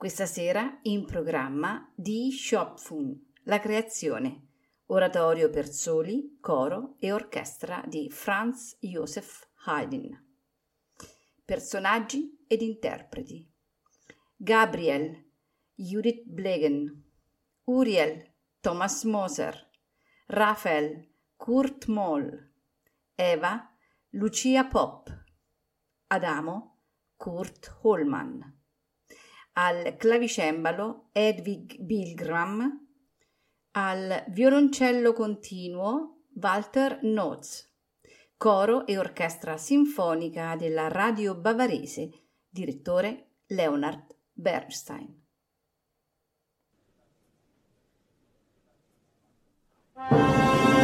Questa sera in programma di Schöpfung, la creazione, oratorio per soli, coro e orchestra di Franz Joseph Haydn. Personaggi ed interpreti. Gabriel, Judith Blegen, Uriel, Thomas Moser, Raphael, Kurt Moll, Eva, Lucia Pop, Adamo, Kurt Holman al clavicembalo Edwig Bilgram, al violoncello continuo Walter Notz, coro e orchestra sinfonica della Radio Bavarese, direttore Leonard Bernstein. Thank you.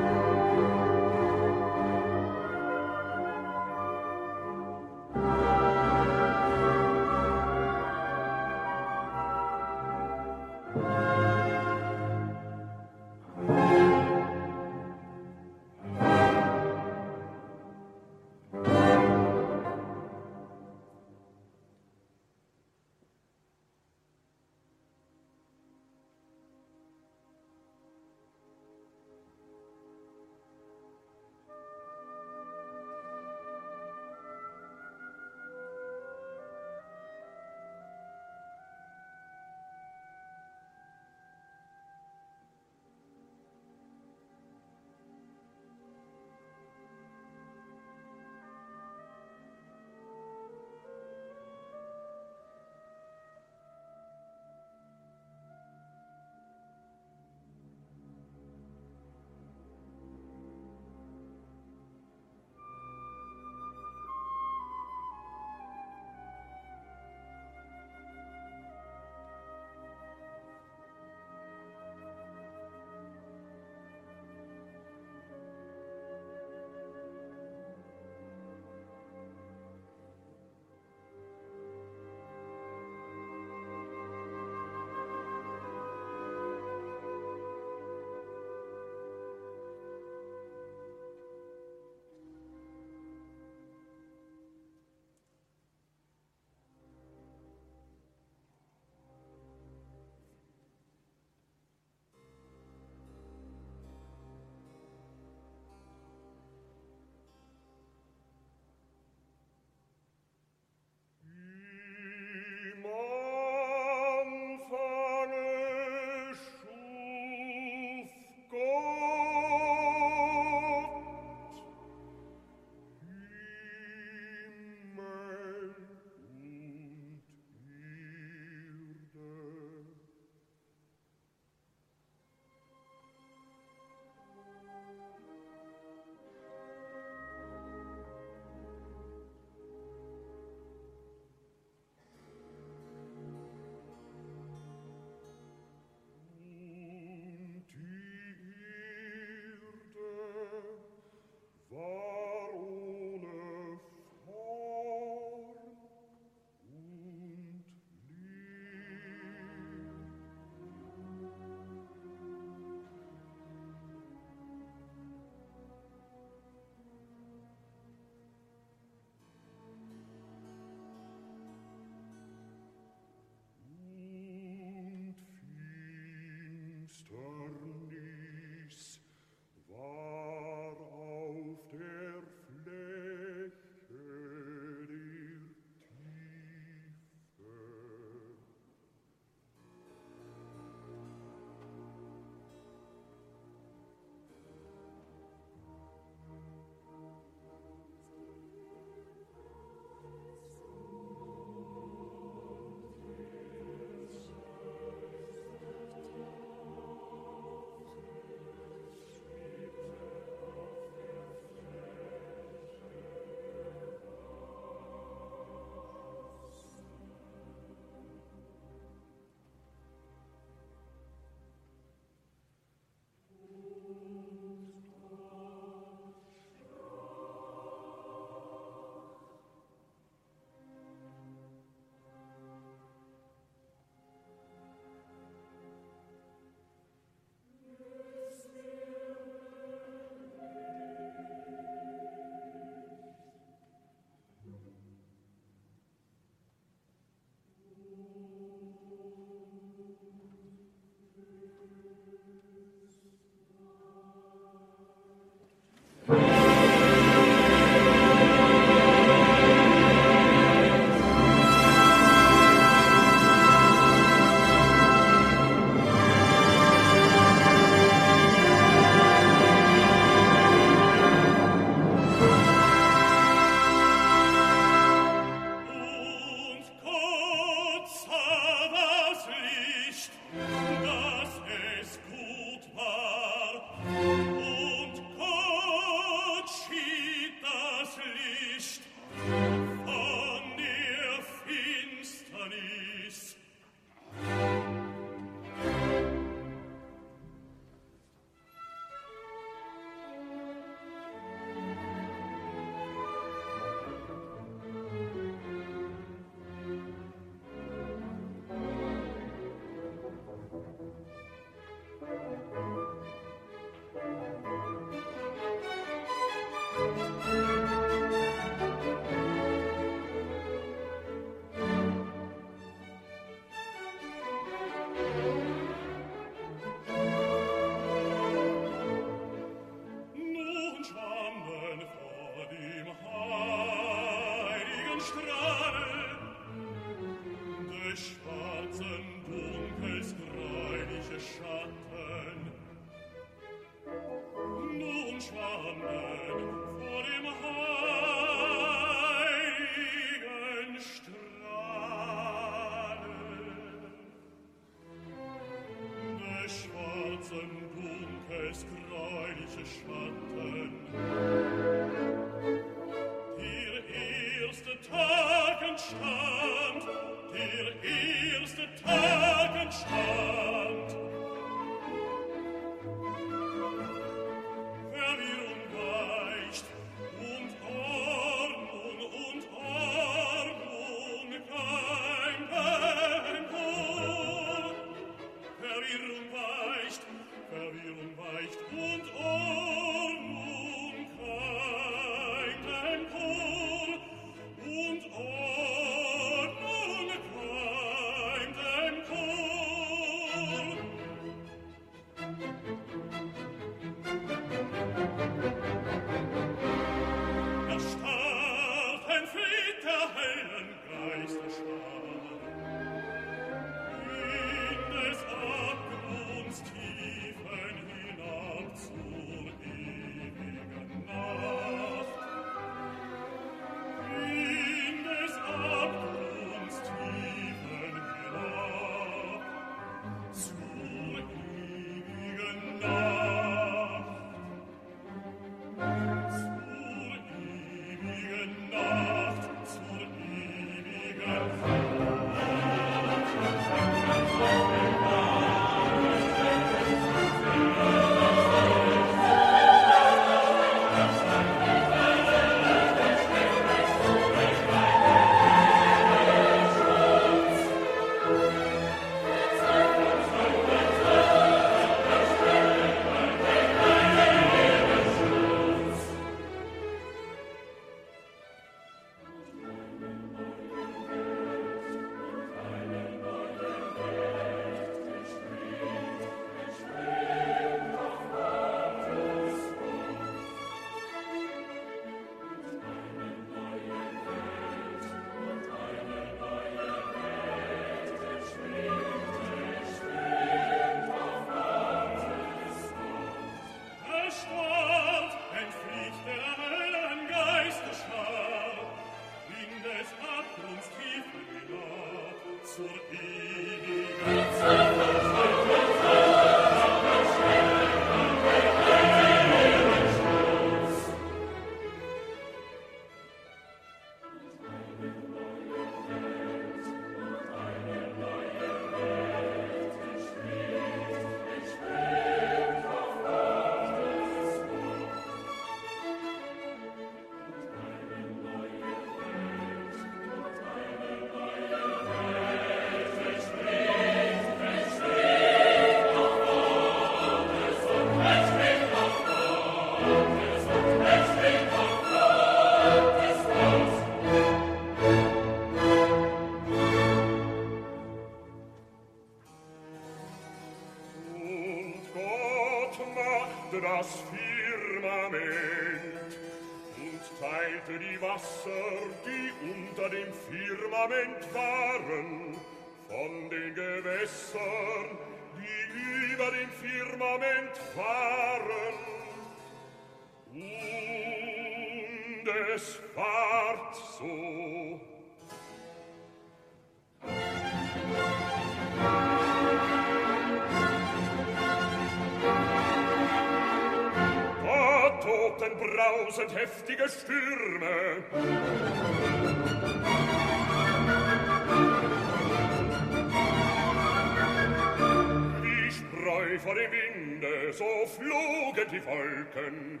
die Wolken.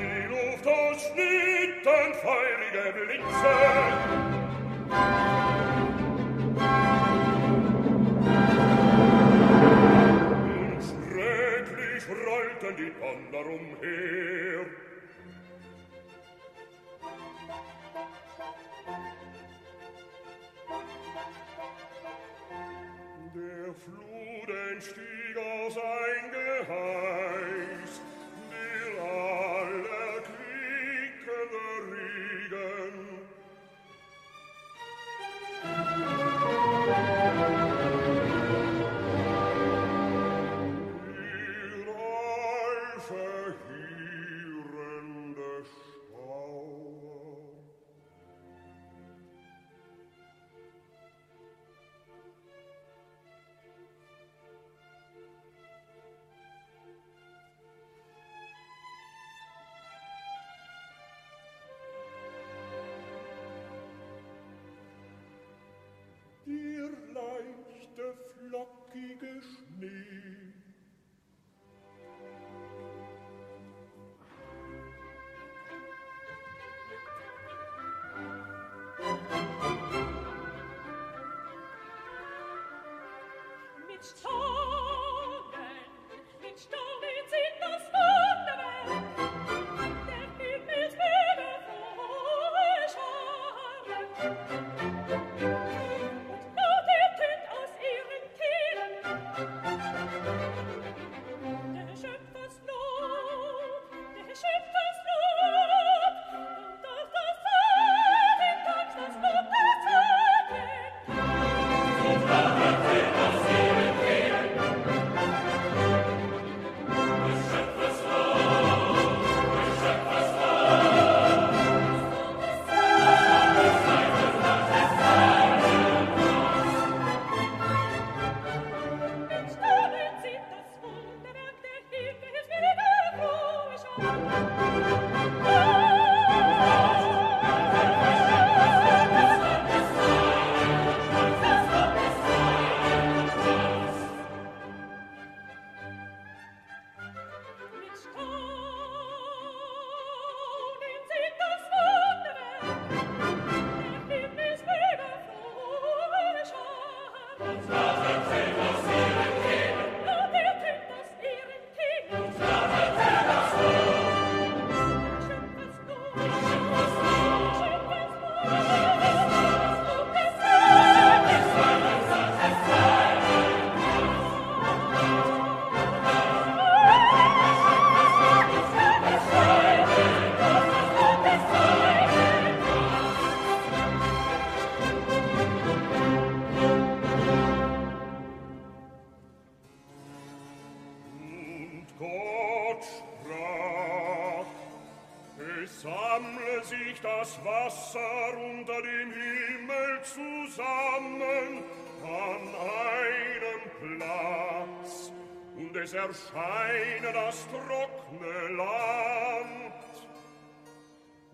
Die Luft ausschnitten feurige Blitze. Und schrecklich rollten die Donner umher. Es erscheine das trockene Land.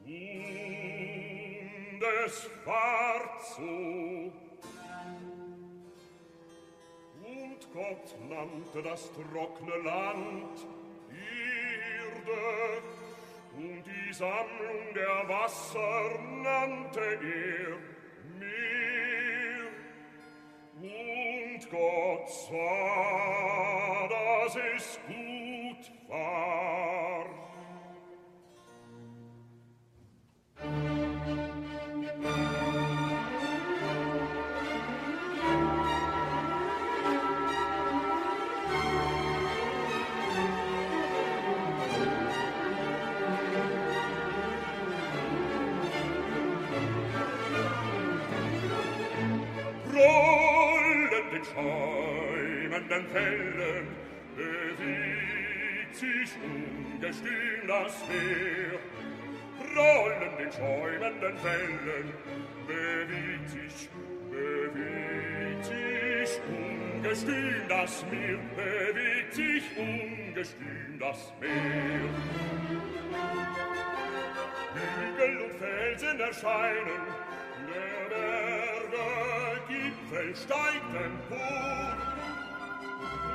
Und es ward so, Und Gott nannte das trockene Land Erde, und die Sammlung der Wasser nannte er Meer. Und Gott sah, dass es gut war. schäumenden Fällen bewegt sich ungestüm das Meer. Rollen den schäumenden Fällen bewegt sich, bewegt sich ungestüm das Meer, bewegt sich ungestüm das Meer. Hügel und Felsen erscheinen, der Berge Gipfel steigt empor.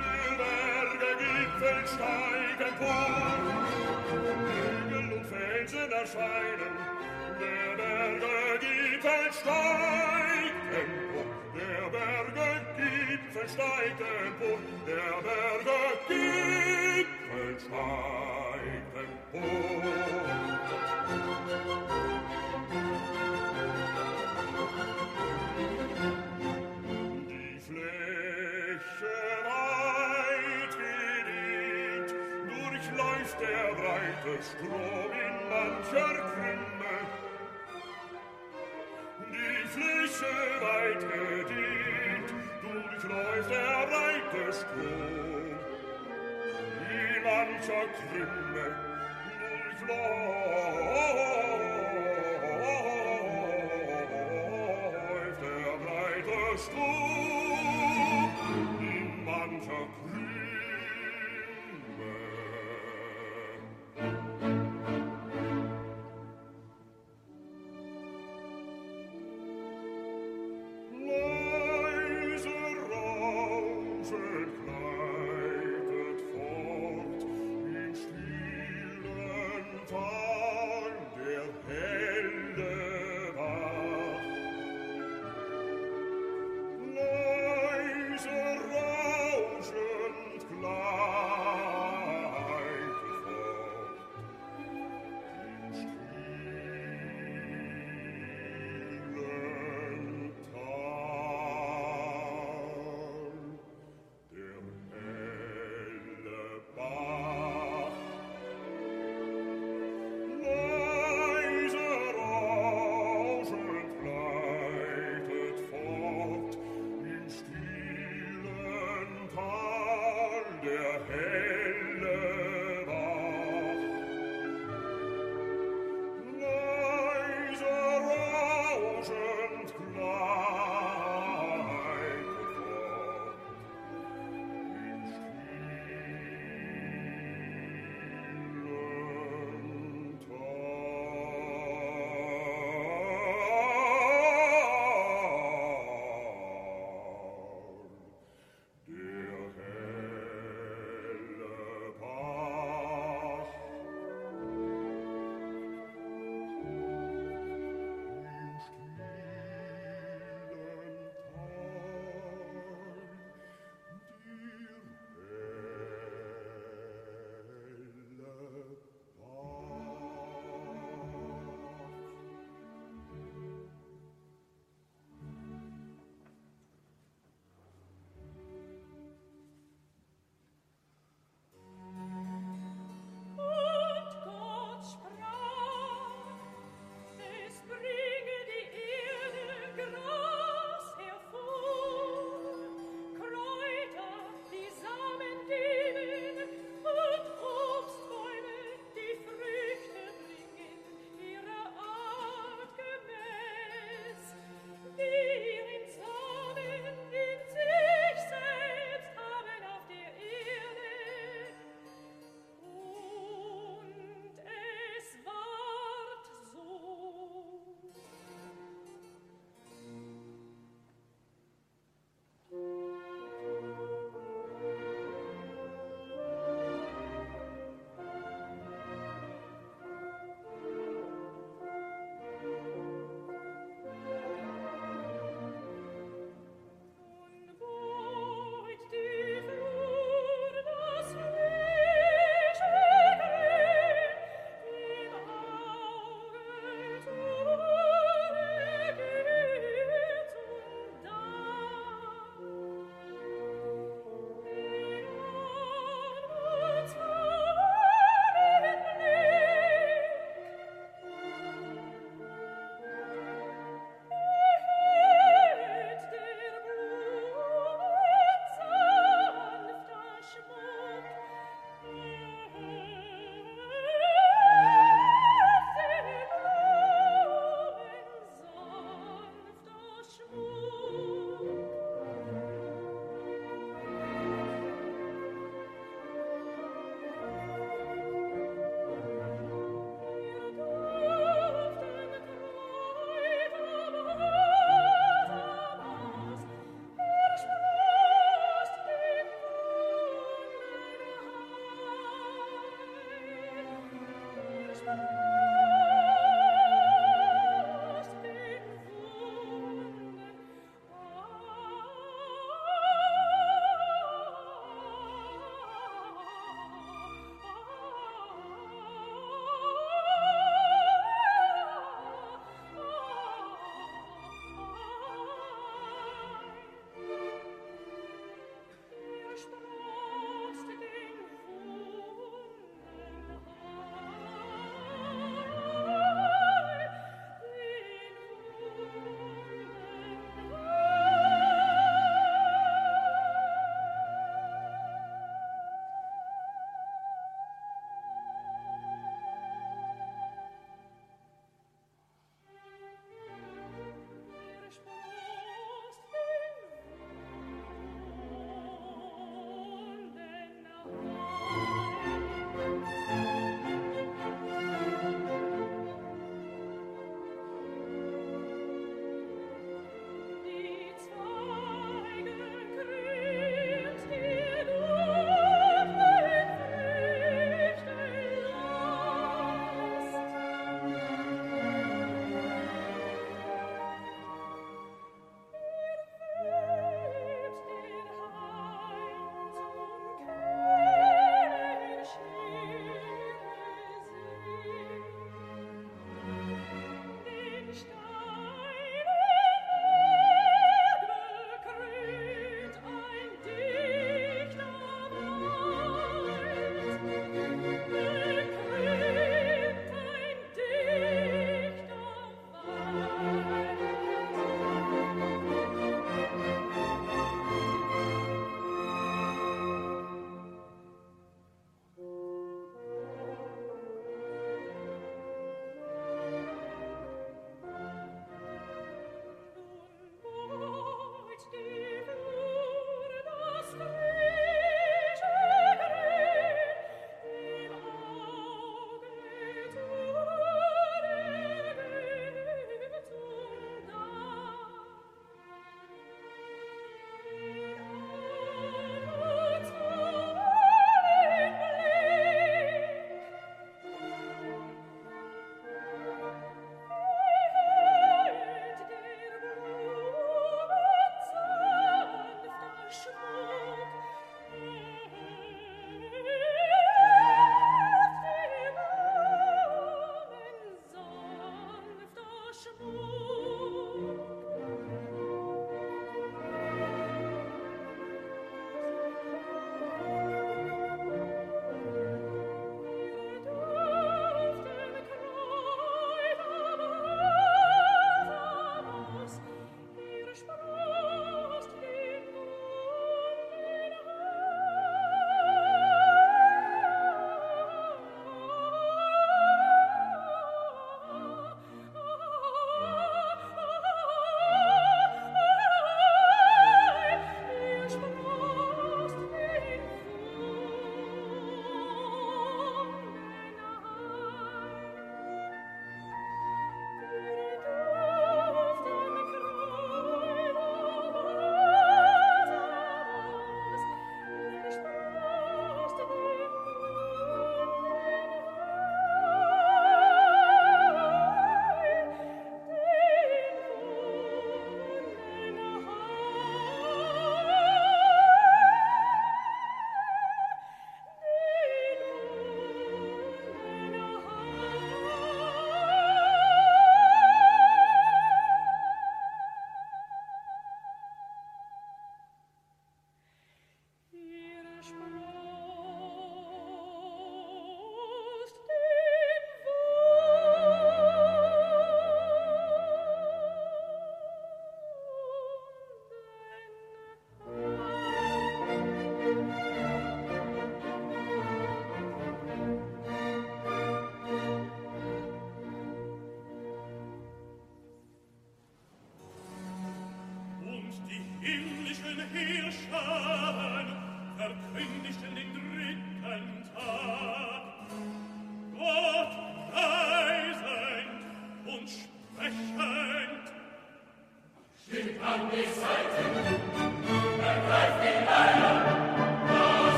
Die Berge Gipfel steigen empor. Hügel und Felsen erscheinen. Der Berge Gipfel steigt empor. Der Berge Gipfel steigt empor. Der Berge Gipfel steigt empor. alte Strom in mancher Krümel. Die Fläche weit gedehnt, durchläuft der reite Strom. In mancher Krümel durchläuft der breite Strom.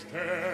Sterne.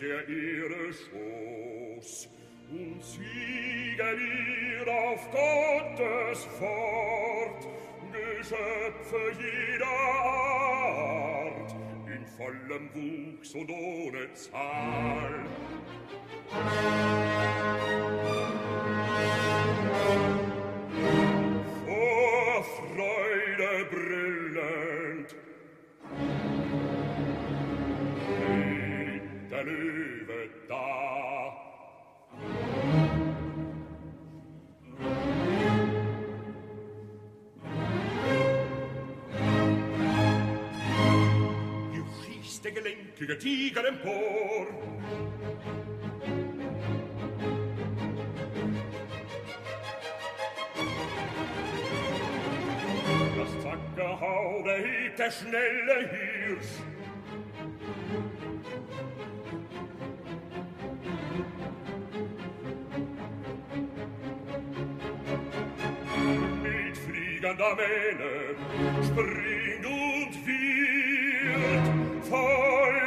der ihre Schoß und siegen ihr auf Gottes Fort, Geschöpfe jeder Art in vollem Wuchs und ohne Zahl. Musik gelenkige Tiger empor. Das Zackerhau, da hebt der schnelle Hirsch, da Mähne springt und wird voll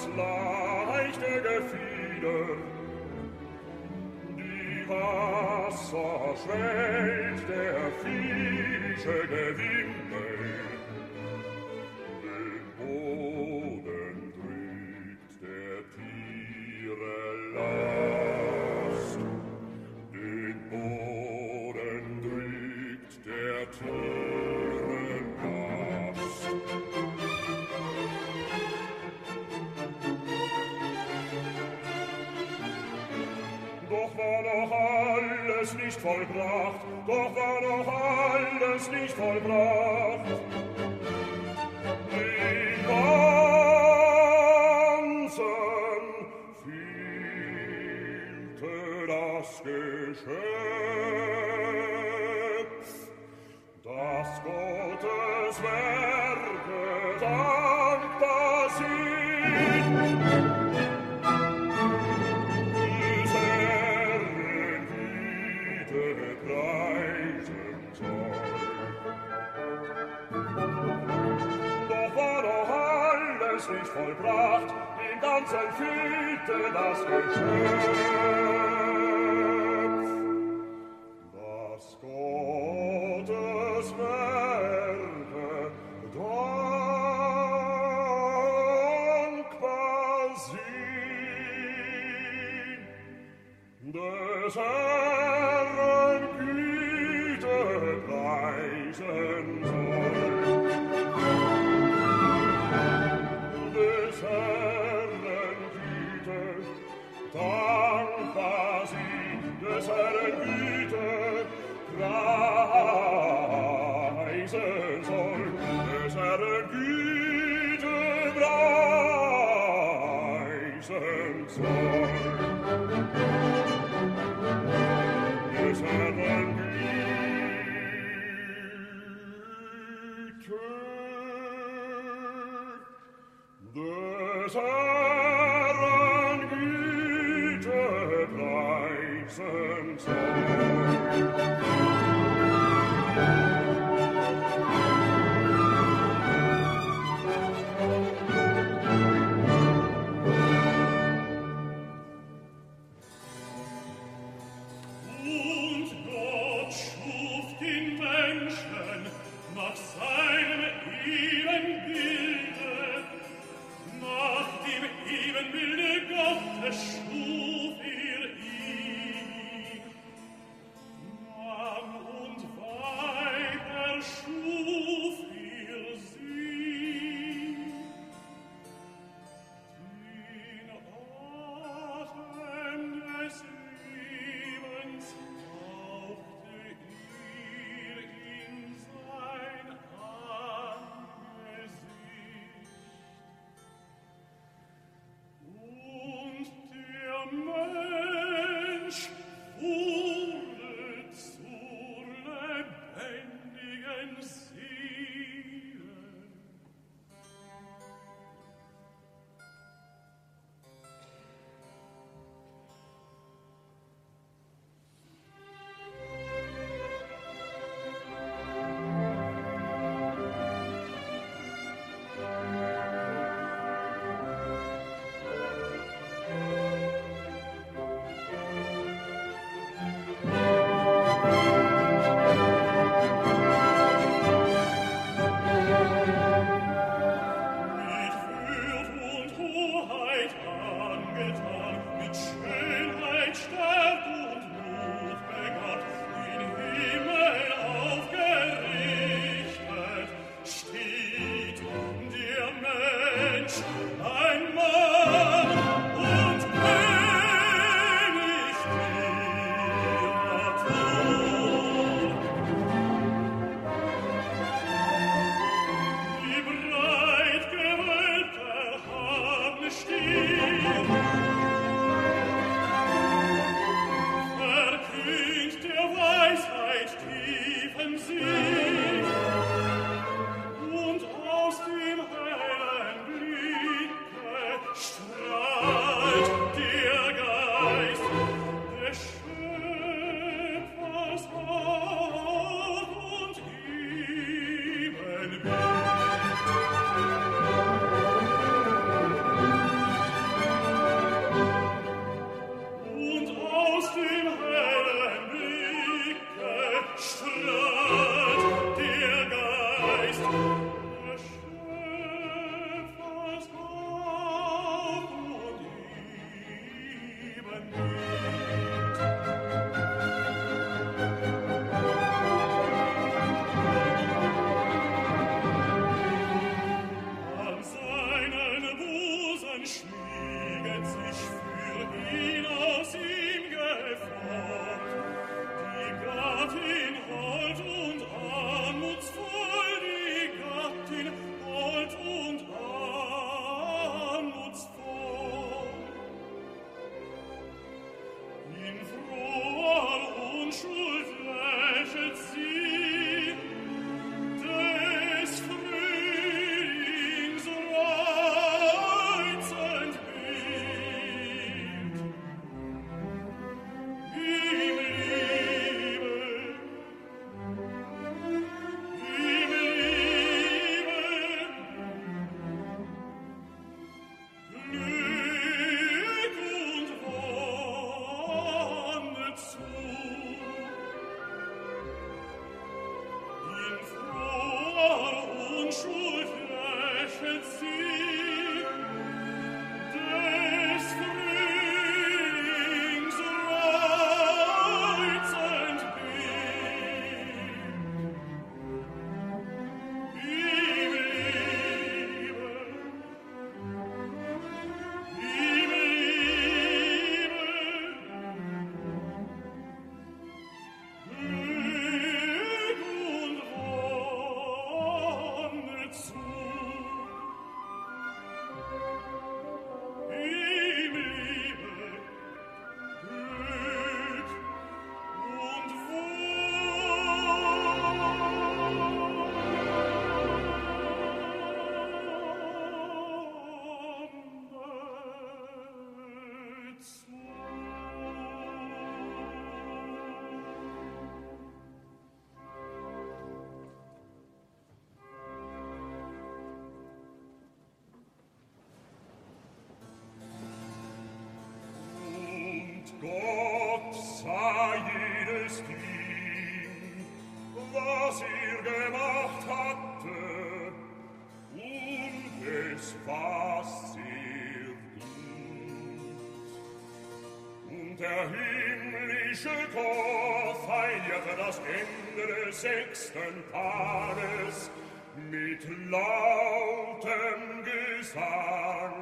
das leichte Gefieder, die Wasser schwellt der fische Gewinde, nicht vollbracht. der himmlische Chor feierte das Ende sechsten Paares mit lautem Gesang.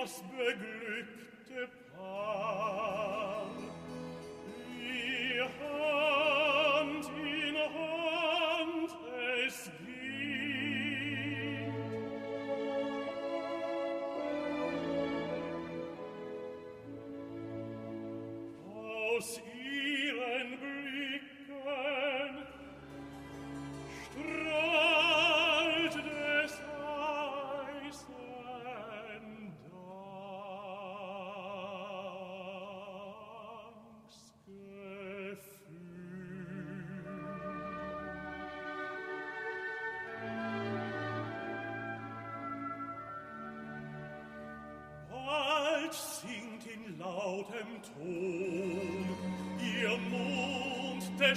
das Phantom, ihr Mond der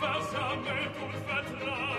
versammelt und vertragt.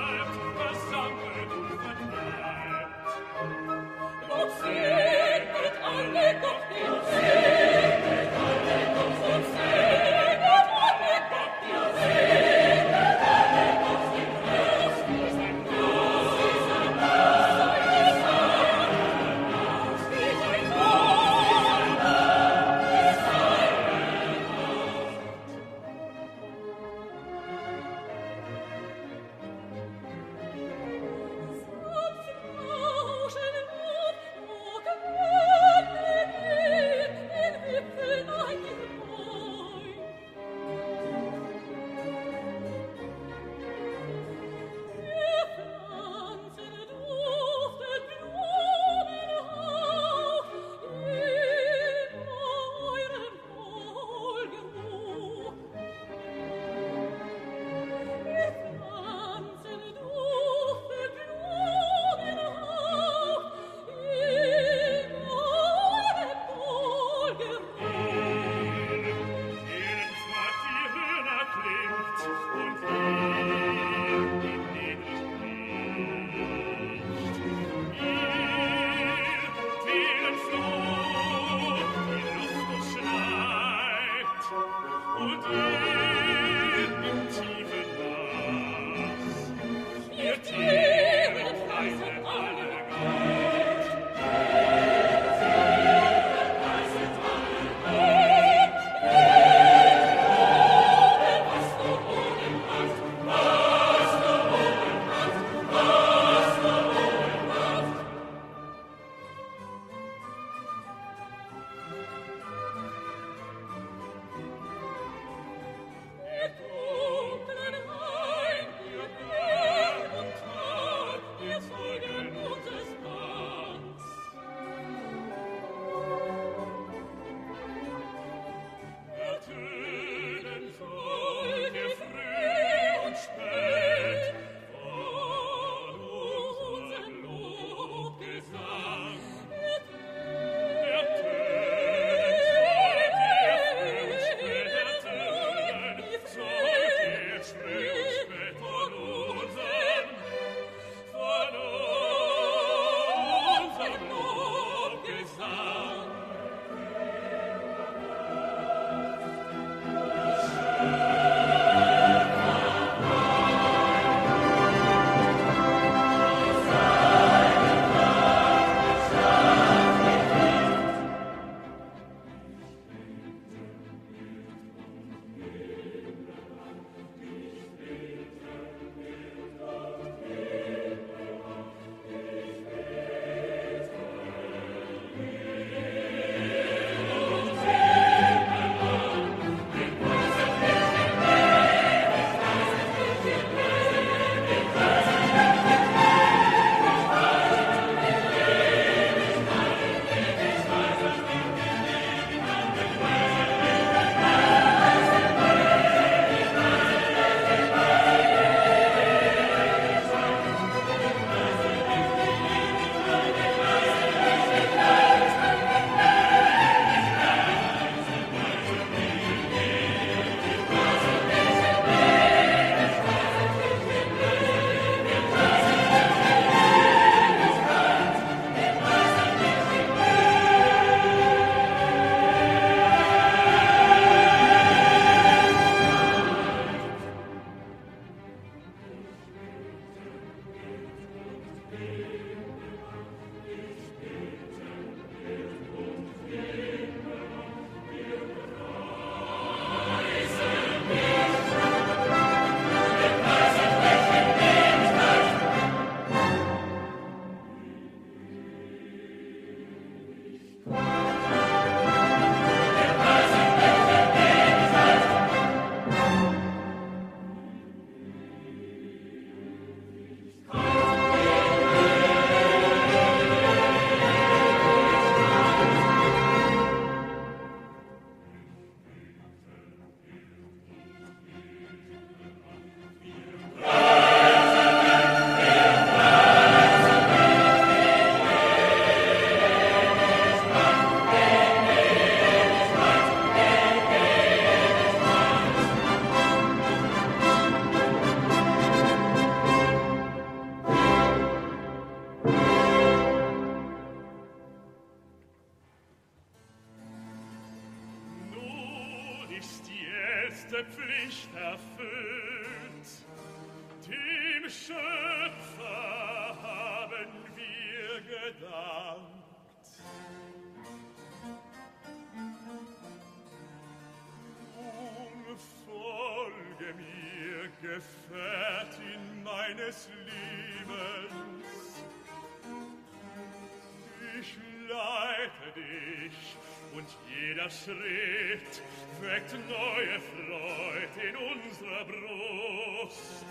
Schritt weckt neue Freude in unserer Brust.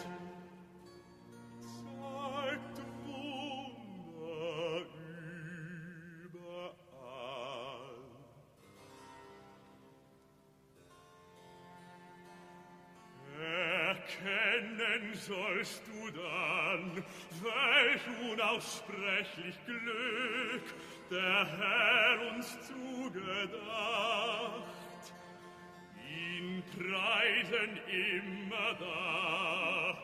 Zeigt Wunder überall. Erkennen sollst du dann, welch unaussprechlich Glück der Herr uns zugedacht. Ihn preisen immer da,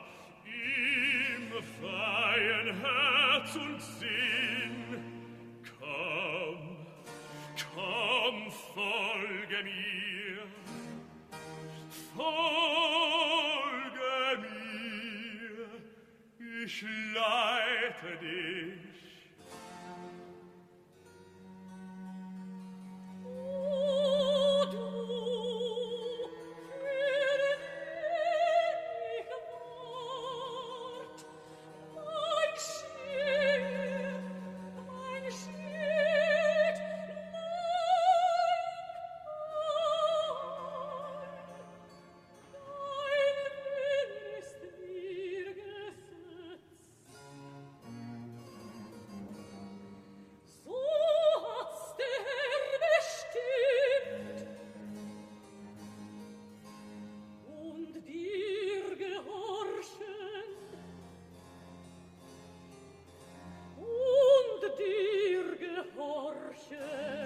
im freien Herz und Sinn. Komm, komm, folge mir, folge ich leite dich. worship.